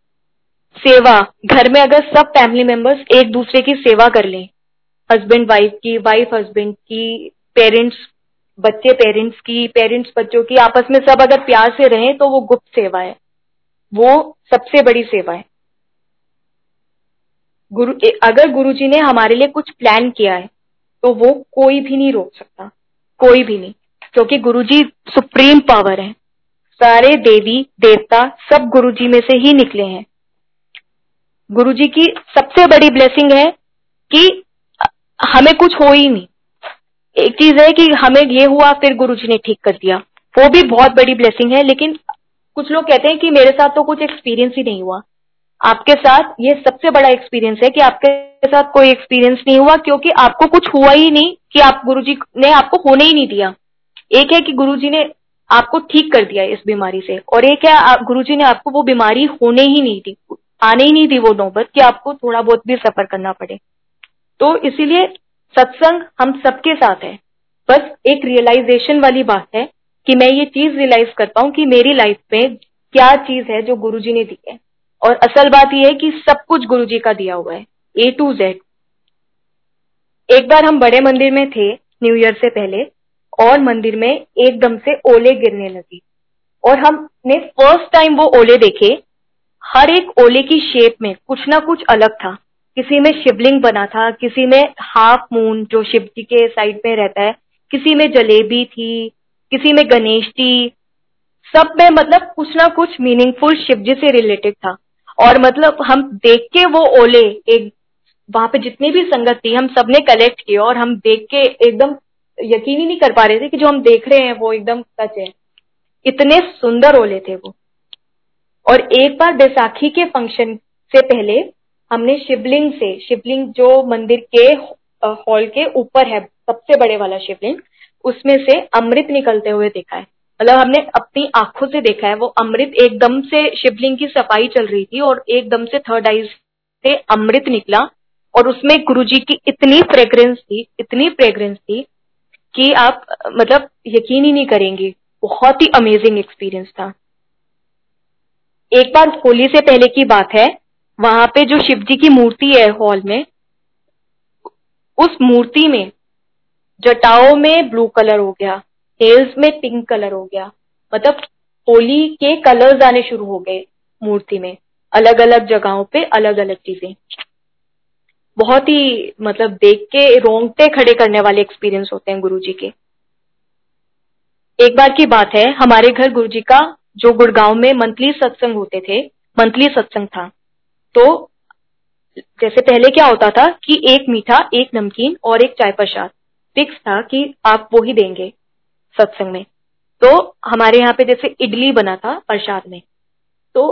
S1: सेवा, घर में अगर सब फैमिली मेंबर्स एक दूसरे की सेवा कर लें हस्बैंड वाइफ की वाइफ हस्बैंड की पेरेंट्स बच्चे पेरेंट्स की पेरेंट्स बच्चों की, आपस में सब अगर प्यार से रहें तो वो गुप्त सेवा है। वो सबसे बड़ी सेवा है। गुरु अगर गुरु जी ने हमारे लिए कुछ प्लान किया है तो वो कोई भी नहीं रोक सकता। कोई भी नहीं। क्योंकि गुरु जी सुप्रीम पावर है। सारे देवी, देवता सब गुरु जी में से ही निकले हैं। गुरु जी की सबसे बड़ी ब्लेसिंग है कि हमें कुछ हो ही नहीं। एक चीज़ है कि हमें ये हुआ, फिर गुरु जी ने ठीक कर दिया। वो भी बहुत बड़ी ब्लेसिंग है, लेकिन कुछ लोग कहते हैं कि मेरे साथ तो कुछ एक्सपीरियंस ही नहीं हुआ। आपके साथ ये सबसे बड़ा एक्सपीरियंस है कि आपके साथ कोई एक्सपीरियंस नहीं हुआ, क्योंकि आपको कुछ हुआ ही नहीं कि आप गुरु जी ने आपको होने ही नहीं दिया। एक है कि गुरु जी ने आपको ठीक कर दिया इस बीमारी से, और एक है गुरु जी ने आपको वो बीमारी होने ही नहीं दी, आने ही नहीं दी वो नौबत कि आपको थोड़ा बहुत भी सफ़र करना पड़े। तो इसीलिए सत्संग हम सबके साथ है। बस एक रियलाइजेशन वाली बात है कि मैं ये चीज़ रियलाइज़ कर हूँ कि मेरी लाइफ में क्या चीज़ है जो गुरुजी ने दी है। और असल बात यह है कि सब कुछ गुरुजी का दिया हुआ है ए टू जेड एक बार हम बड़े मंदिर में थे न्यू ईयर से पहले, और मंदिर में एकदम से ओले गिरने लगी। और हमने फ़र्स्ट टाइम वो ओले देखे, हर एक ओले की शेप में कुछ ना कुछ अलग था। किसी में शिवलिंग बना था, किसी में हाफ़ मून जो शिव जी के साइड में रहता है, किसी में जलेबी थी, किसी में गणेश थी सब में मतलब कुछ ना कुछ मीनिंगफुल शिव जी से रिलेटेड था। और मतलब हम देख के वो ओले, एक, वहाँ पे जितनी भी संगत थी, हम सबने कलेक्ट किया और हम देख के एकदम यकीन ही नहीं कर पा रहे थे कि जो हम देख रहे हैं वो एकदम सच है। इतने सुंदर ओले थे वो। और एक बार बैसाखी के फ़ंक्शन से पहले हमने शिवलिंग से, शिवलिंग जो मंदिर के हॉल के ऊपर है, सबसे बड़े वाला शिवलिंग, उसमें से अमृत निकलते हुए देखा है। मतलब हमने अपनी आँखों से देखा है, वो अमृत एकदम से शिवलिंग की सफ़ाई चल रही थी और एकदम से थर्ड आई से अमृत निकला और उसमें गुरु जी की इतनी फ्रेग्रेंस थी, इतनी फ्रेग्रेंस थी कि आप मतलब यकीन ही नहीं करेंगे, बहुत ही अमेजिंग एक्सपीरियंस था। एक बार होली से पहले की बात है वहाँ पे जो शिव जी की मूर्ति है हॉल में, उस मूर्ति में जटाओं में ब्लू कलर हो गया, हेल्स में पिंक कलर हो गया मतलब होली के कलर्स आने शुरू हो गए मूर्ति में अलग अलग जगहों पे अलग अलग चीज़ें। बहुत ही मतलब देख के रोंगटे खड़े करने वाले एक्सपीरियंस होते हैं गुरु जी के। एक बार की बात है, हमारे घर गुरु जी का जो गुड़गांव में मंथली सत्संग होते थे, मंथली सत्संग था। तो जैसे पहले क्या होता था कि एक मीठा, एक नमकीन और एक चाय प्रसाद फिक्स था कि आप वो ही देंगे सत्संग में। तो हमारे यहाँ पे जैसे इडली बना था प्रसाद में तो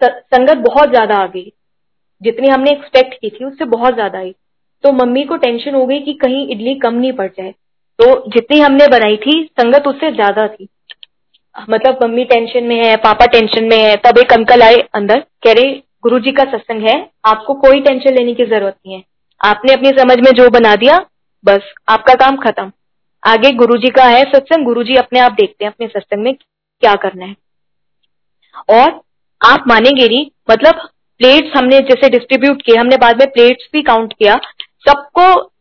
S1: संगत बहुत ज़्यादा आ गई। जितनी हमने एक्सपेक्ट की थी उससे बहुत ज़्यादा आई। तो मम्मी को टेंशन हो गई कि कहीं इडली कम नहीं पड़ जाए। तो जितनी हमने बनाई थी, संगत उससे ज़्यादा थी। मतलब मम्मी टेंशन में है, पापा टेंशन में है, तब एक अंकल आए अंदर, कह रहे गुरु जी का सत्संग है, आपको कोई टेंशन लेने की ज़रूरत नहीं है। आपने अपनी समझ में जो बना दिया, बस आपका काम खत्म। आगे गुरु जी का है सत्संग गुरु जी अपने आप देखते हैं अपने सत्संग में क्या करना है। और आप मानेंगे नहीं मतलब प्लेट्स हमने जैसे डिस्ट्रीब्यूट किए, हमने बाद में प्लेट्स भी काउंट किया, सबको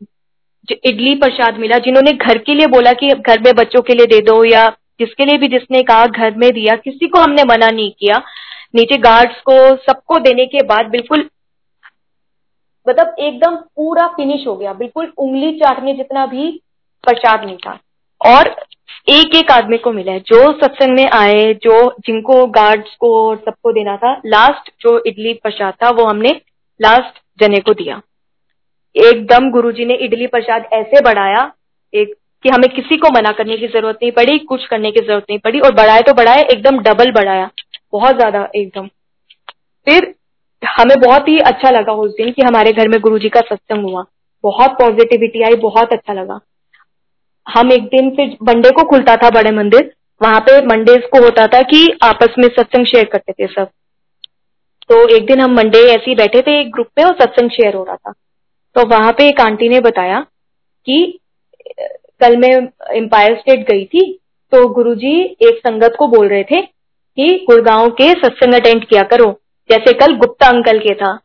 S1: इडली प्रसाद मिला, जिन्होंने घर के लिए बोला कि घर में बच्चों के लिए दे दो, या जिसके लिए भी जिसने कहा घर में दिया, किसी को हमने मना नहीं किया। नीचे गार्ड्स को सबको देने के बाद बिल्कुल मतलब एकदम पूरा फिनिश हो गया। बिल्कुल उंगली चाटने जितना भी प्रसाद नहीं था और एक एक आदमी को मिला है। जो सत्संग में आए, जो जिनको गार्ड्स को सबको देना था लास्ट जो इडली प्रसाद था, वो हमने लास्ट जने को दिया। एकदम गुरुजी ने इडली प्रसाद ऐसे बढ़ाया एक कि हमें किसी को मना करने की ज़रूरत नहीं पड़ी, कुछ करने की ज़रूरत नहीं पड़ी, और बढ़ाए तो बढ़ाए, एकदम डबल बढ़ाया। बहुत ज़्यादा एकदम। फिर हमें बहुत ही अच्छा लगा उस दिन कि हमारे घर में गुरु जी का सत्संग हुआ। बहुत पॉजिटिविटी आई, बहुत अच्छा लगा। हम एक दिन फिर मंडे को खुलता था बड़े मंदिर। वहाँ पे मंडेज को होता था कि आपस में सत्संग शेयर करते थे सब। तो एक दिन हम मंडे ऐसे ही बैठे थे एक ग्रुप में और सत्संग शेयर हो रहा था। तो वहाँ पे एक आंटी ने बताया कि, कल मैं एम्पायर स्टेट गई थी तो गुरुजी एक संगत को बोल रहे थे कि गुड़गांव के सत्संग अटेंड किया करो। जैसे कल गुप्ता अंकल के था।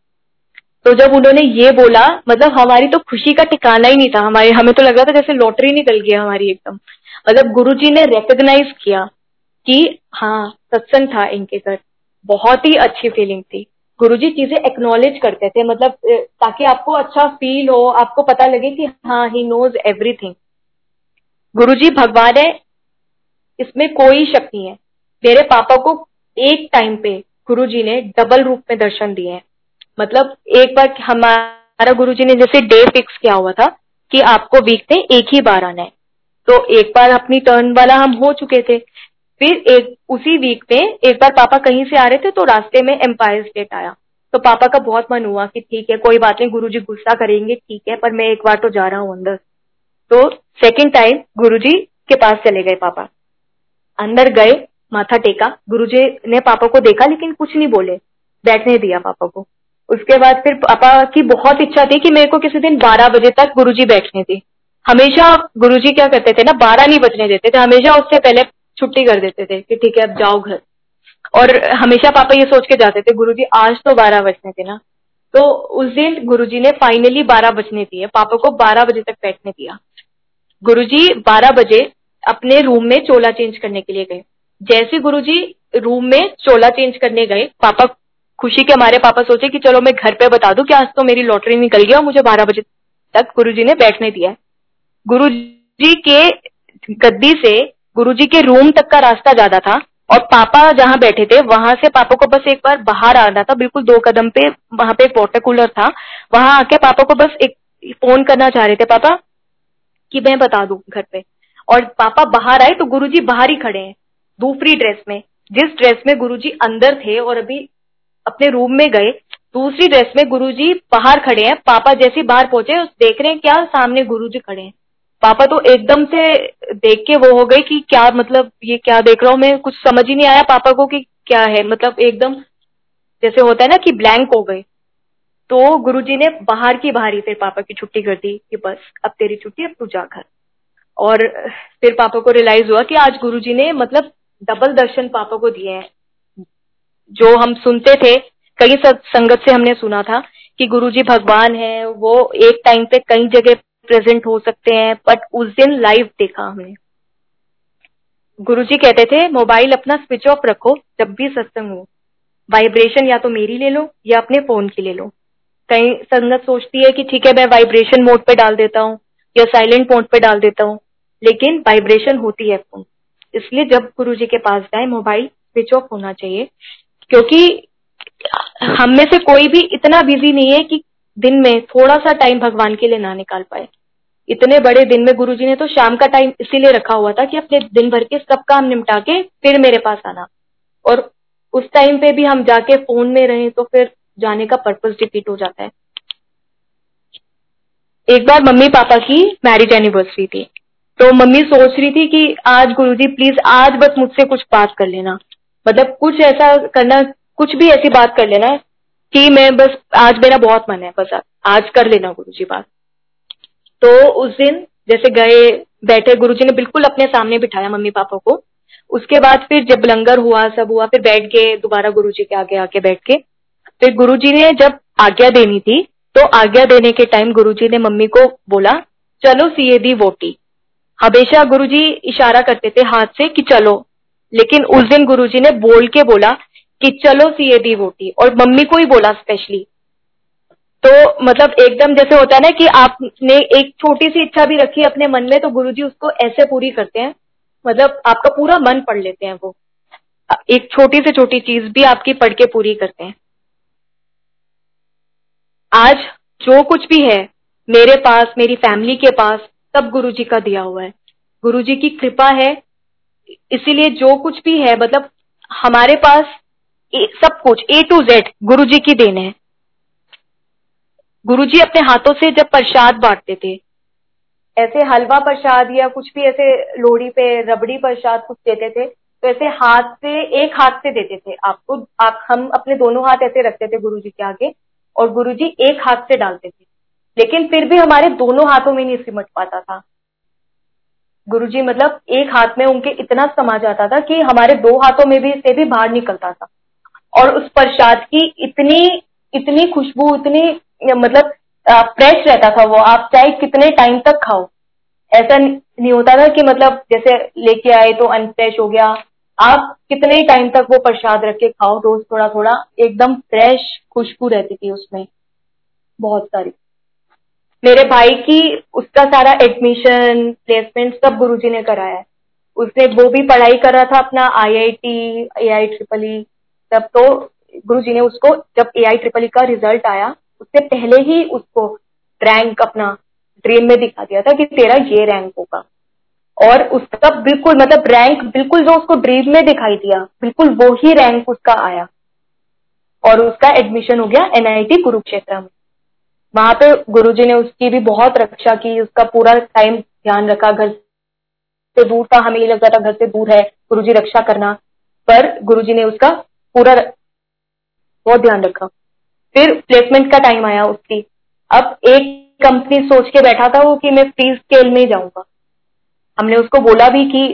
S1: तो जब उन्होंने ये बोला मतलब हमारी तो खुशी का ठिकाना ही नहीं था। हमारे, हमें तो लग रहा था जैसे लॉटरी निकल गया हमारी एकदम। मतलब गुरुजी ने रिकग्नाइज किया कि हाँ सत्संग था इनके घर। बहुत ही अच्छी फीलिंग थी। गुरुजी चीज़ें एक्नोलेज करते थे। मतलब ताकि आपको अच्छा फील हो, आपको पता लगे कि हाँ ही नोज़ एवरीथिंग गुरुजी, भगवान है, इसमें कोई शक नहीं है। मेरे पापा को एक टाइम पे गुरुजी ने डबल रूप में दर्शन दिए हैं। मतलब एक बार हमारा गुरुजी ने जैसे डे फिक्स किया हुआ था कि आपको वीक में एक ही बार आना है। तो एक बार अपनी टर्न वाला हम हो चुके थे। फिर एक, उसी वीक में एक बार पापा कहीं से आ रहे थे तो रास्ते में एम्पायर स्टेट आया। तो पापा का बहुत मन हुआ कि ठीक है, कोई बात नहीं, गुरुजी गुस्सा करेंगे, ठीक है, पर मैं एक बार तो जा रहा हूँ अंदर। तो सेकेंड टाइम गुरुजी के पास चले गए पापा। अंदर गए माथा टेका, गुरुजी ने पापा को देखा, लेकिन कुछ नहीं बोले। बैठने दिया पापा को। उसके बाद फिर पापा की बहुत इच्छा थी कि मेरे को किसी दिन बारह बजे तक गुरुजी बैठने थे हमेशा गुरुजी क्या करते थे ना, बारह नहीं बजने देते थे, हमेशा उससे पहले छुट्टी कर देते थे कि ठीक है, अब जाओ घर। और हमेशा पापा ये सोच के जाते थे, गुरुजी आज तो बारह बजने थे ना। तो उस दिन गुरुजी ने फाइनली बारह बजने दिए, पापा को बारह बजे तक बैठने दिया। गुरुजी बारह बजे अपने रूम में चोला चेंज करने के लिए गए। जैसे गुरुजी रूम में चोला चेंज करने गए, पापा खुशी के हमारे पापा सोचे कि चलो मैं घर पे बता दूँ कि आज तो मेरी लॉटरी निकल गई और मुझे बारह बजे तक गुरुजी ने बैठने दिया है। गुरुजी के गद्दी से, गुरुजी के रूम तक का रास्ता ज़्यादा था और पापा जहाँ बैठे थे, वहाँ से पापा को बस एक बार बाहर आना था, बिल्कुल दो कदम पे वहाँ पे एक वाटर कूलर था, वहाँ आके पापा को बस एक फ़ोन करना चाह रहे थे, पापा, कि मैं बता दू घर पे? और पापा बाहर आए तो गुरुजी बाहर ही खड़े हैं। दूसरी ड्रेस में। जिस ड्रेस में गुरुजी अंदर थे और अभी अपने रूम में गए, दूसरी ड्रेस में गुरुजी बाहर खड़े हैं। पापा जैसे बाहर पहुँचे देख रहे हैं क्या सामने गुरुजी खड़े हैं। पापा तो एकदम से देख के वो हो गए कि क्या मतलब ये क्या देख रहा हूँ मैं, कुछ समझ ही नहीं आया पापा को कि क्या है। मतलब एकदम जैसे होता है ना कि ब्लैंक हो गए। तो गुरुजी ने बाहर की बाहर ही फिर पापा की छुट्टी कर दी कि बस, अब तेरी छुट्टी, अब तू जा घर। और फिर पापा को रियलाइज़ हुआ कि आज गुरुजी ने मतलब डबल दर्शन पापा को दिए हैं जो हम सुनते थे कई संगत से हमने सुना था कि गुरुजी भगवान है वो एक टाइम पे कई जगह प्रेजेंट हो सकते हैं बट उस दिन लाइव देखा हमने गुरुजी कहते थे मोबाइल अपना स्विच ऑफ़ रखो जब भी सत्संग हो वाइब्रेशन या तो मेरी ले लो या अपने फ़ोन की ले लो कई संगत सोचती है कि ठीक है मैं वाइब्रेशन मोड पे डाल देता हूँ या साइलेंट मोड पे डाल देता हूँ लेकिन वाइब्रेशन होती है फ़ोन इसलिए जब गुरु जी के पास जाए मोबाइल स्विच ऑफ़ होना चाहिए, क्योंकि हम में से कोई भी इतना बिज़ी नहीं है कि दिन में थोड़ा सा टाइम भगवान के लिए ना निकाल पाए। इतने बड़े दिन में गुरुजी ने तो शाम का टाइम इसीलिए रखा हुआ था कि अपने दिन भर के सब काम निपटा के फिर मेरे पास आना। और उस टाइम पे भी हम जाके फ़ोन में रहे तो फिर जाने का पर्पज डिपीट हो जाता है। एक बार मम्मी पापा की मैरिज एनिवर्सरी थी। तो मम्मी सोच रही थी कि आज गुरुजी प्लीज़ आज बस मुझसे कुछ बात कर लेना। मतलब कुछ ऐसा करना, कुछ भी ऐसी बात कर लेना कि मैं बस आज मेरा बहुत मन है, बस आज कर लेना गुरु जी बात। तो उस दिन जैसे गए, बैठे गुरुजी ने बिल्कुल अपने सामने बिठाया मम्मी पापा को। उसके बाद फिर जब लंगर हुआ, सब हुआ, फिर बैठ गए, दोबारा गुरुजी के आगे आके बैठ के। फिर गुरुजी ने जब आज्ञा देनी थी तो आज्ञा देने के टाइम गुरुजी ने मम्मी को बोला, चलो सीए दी वोटी। हमेशा गुरुजी इशारा करते थे हाथ से कि चलो। लेकिन उस दिन गुरुजी ने बोल के बोला कि चलो सीए दी वोटी और मम्मी को ही बोला स्पेशली तो मतलब एकदम जैसे होता है ना कि आपने एक छोटी सी इच्छा भी रखी अपने मन में तो गुरुजी उसको ऐसे पूरी करते हैं। मतलब आपका पूरा मन पढ़ लेते हैं वो। एक छोटी से छोटी चीज़ भी आपकी पढ़ के पूरी करते हैं। आज जो कुछ भी है, मेरे पास, मेरी फैमिली के पास सब गुरु जी का दिया हुआ है। गुरु जी की कृपा है, इसीलिए जो कुछ भी है मतलब हमारे पास सब कुछ ए टू जेड गुरु जी की देन है। गुरु जी अपने हाथों से जब प्रसाद बांटते थे, ऐसे हलवा प्रसाद या कुछ भी, ऐसे लोहड़ी पे, रबड़ी प्रसाद कुछ देते थे तो ऐसे हाथ से, एक हाथ से देते थे आपको आप, हम अपने दोनों हाथ ऐसे रखते थे गुरु जी के आगे, और गुरु जी एक हाथ से डालते थे। लेकिन फिर भी हमारे दोनों हाथों में नहीं सिमट पाता था। गुरु जी मतलब एक हाथ में उनके इतना समा जाता था कि हमारे दो हाथों में भी से भी बाहर निकलता था। और उस प्रसाद की इतनी इतनी खुशबू, इतनी मतलब फ्रेश रहता था वो। आप चाहे कितने टाइम तक खाओ। ऐसा नहीं होता था कि मतलब जैसे लेके आए तो अनफ्रेश हो गया। आप कितने टाइम तक वो प्रसाद रख के खाओ, रोज थोड़ा थोड़ा एकदम फ्रेश खुशबू रहती थी उसमें। बहुत सारी। मेरे भाई की उसका सारा एडमिशन प्लेसमेंट सब गुरुजी ने कराया है। उसने वो भी पढ़ाई कर था अपना आईआईटी एआई ट्रिपल ई तब तो गुरुजी ने उसको, जब एआई ट्रिपल ई का रिज़ल्ट आया, उससे पहले ही उसको रैंक अपना ड्रीम में दिखा दिया था कि तेरा ये रैंक होगा। और उसका बिल्कुल मतलब रैंक बिल्कुल जो उसको ड्रीम में दिखाई दिया, बिल्कुल वो ही रैंक उसका आया। और उसका एडमिशन हो गया एनआईटी कुरुक्षेत्र में। वहाँ पे गुरुजी ने उसकी भी बहुत रक्षा की, उसका पूरा टाइम ध्यान रखा। घर से दूर था, हमें ये लगता था घर से दूर है गुरुजी रक्षा करना, पर गुरुजी ने उसका पूरा बहुत ध्यान रखा। फिर प्लेसमेंट का टाइम आया उसकी। अब एक कंपनी सोच के बैठा था वो कि मैं फ्री स्केल में जाऊँगा। हमने उसको बोला भी कि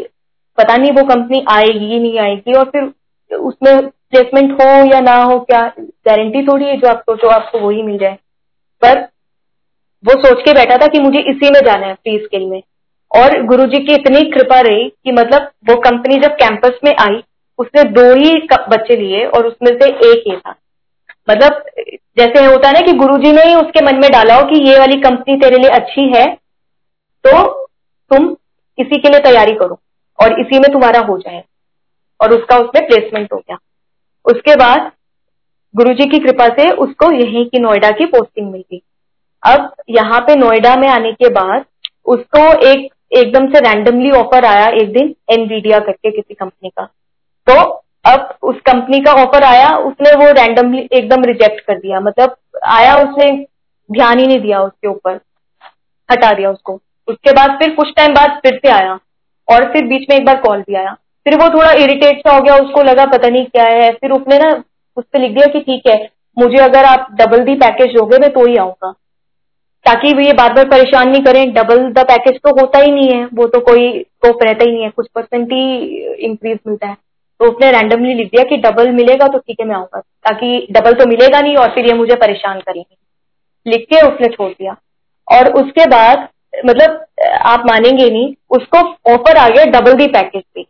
S1: पता नहीं वो कंपनी आएगी नहीं आएगी, और फिर उसमें प्लेसमेंट हो या ना हो, क्या गारंटी थोड़ी है जो आप सोचो, आपको वही मिल जाए। पर वो सोच के बैठा था कि मुझे इसी में जाना है फ्री स्केल में। और गुरुजी की इतनी कृपा रही कि मतलब वो कंपनी जब कैंपस में आई, उसने दो ही बच्चे लिए और उसमें से एक ही था। मतलब जैसे होता है ना कि गुरुजी ने ही उसके मन में डाला हो कि ये वाली कंपनी तेरे लिए अच्छी है तो तुम इसी के लिए तैयारी करो और इसी में तुम्हारा हो जाए। और उसका उसमें प्लेसमेंट हो गया। उसके बाद गुरुजी की कृपा से उसको यहीं की नोएडा की पोस्टिंग मिल गई। अब यहाँ पे नोएडा में आने के बाद उसको एक, एकदम से रैंडमली ऑफ़र आया एक दिन एनवीडिया करके किसी कंपनी का। तो अब उस कंपनी का ऑफ़र आया, उसने वो रैंडमली एकदम रिजेक्ट कर दिया। मतलब आया उसने, ध्यान ही नहीं दिया उसके ऊपर, हटा दिया उसको। उसके बाद फिर कुछ टाइम बाद फिर से आया और फिर बीच में एक बार कॉल भी आया। फिर वो थोड़ा इरिटेट सा हो गया, उसको लगा पता नहीं क्या है। फिर उसने ना उस पर लिख दिया कि ठीक है, मुझे अगर आप डबल दी पैकेज दोगे, मैं तो ही आऊँगा। ताकि वो ये बार बार परेशान नहीं करें डबल द पैकेज तो होता ही नहीं है। वो तो कोई स्कोप रहता ही नहीं है, कुछ परसेंट ही इंक्रीज मिलता है। तो उसने रैंडमली लिख दिया कि डबल मिलेगा तो ठीक है, मैं आऊँगा। ताकि डबल तो मिलेगा नहीं और फिर ये मुझे परेशान करेंगे। लिख के उसने छोड़ दिया। और उसके बाद मतलब आप मानेंगे नहीं, उसको ऑफ़र आ गया डबल दी पैकेज पे।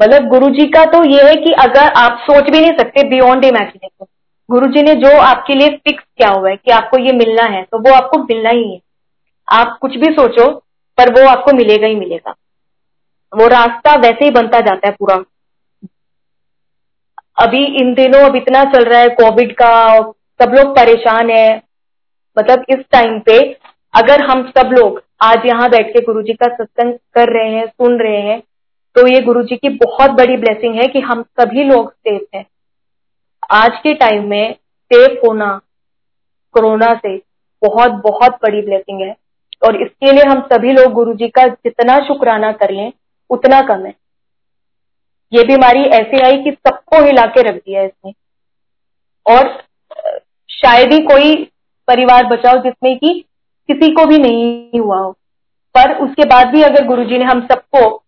S1: मतलब गुरु जी का तो ये है कि अगर आप सोच भी नहीं सकते बियॉन्ड इमेजिनेशन गुरु जी ने जो आपके लिए फिक्स किया हुआ है कि आपको ये मिलना है तो वो आपको मिलना ही है। आप कुछ भी सोचो, पर वो आपको मिलेगा ही मिलेगा। वो रास्ता वैसे ही बनता जाता है पूरा। अभी इन दिनों अब इतना चल रहा है कोविड का सब लोग परेशान है। मतलब इस टाइम पे अगर हम सब लोग आज यहाँ बैठ के गुरु जी का सत्संग कर रहे हैं, सुन रहे हैं तो ये गुरु जी की बहुत बड़ी ब्लेसिंग है कि हम सभी लोग सेफ़ हैं। आज के टाइम में सेफ़ होना कोरोना से बहुत बहुत बड़ी ब्लेसिंग है। और इसके लिए हम सभी लोग गुरु जी का जितना शुक्राना कर लें उतना कम है। ये बीमारी ऐसे आई कि सबको हिला के रख दिया इसने। और, शायद ही कोई परिवार बचाओ जिसमें कि किसी को भी नहीं हुआ हो। पर उसके बाद भी अगर गुरुजी ने हम सबको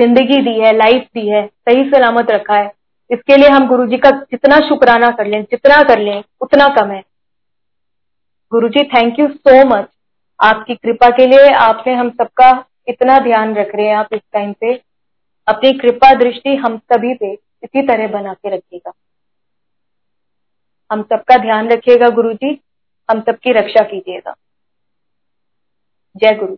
S1: ज़िंदगी दी है लाइफ दी है, सही सलामत रखा है। इसके लिए हम गुरु जी का जितना शुक्राना कर लें, जितना कर लें, उतना कम है। Guru ji thank you so much आपकी कृपा के लिए आपने हम सबका इतना ध्यान रख रहे हैं आप इस टाइम पे। अपनी कृपा दृष्टि हम सभी पे इसी तरह बना के रखिएगा। हम सबका ध्यान रखिएगा गुरु जी हम सबकी रक्षा कीजिएगा। जय गुरु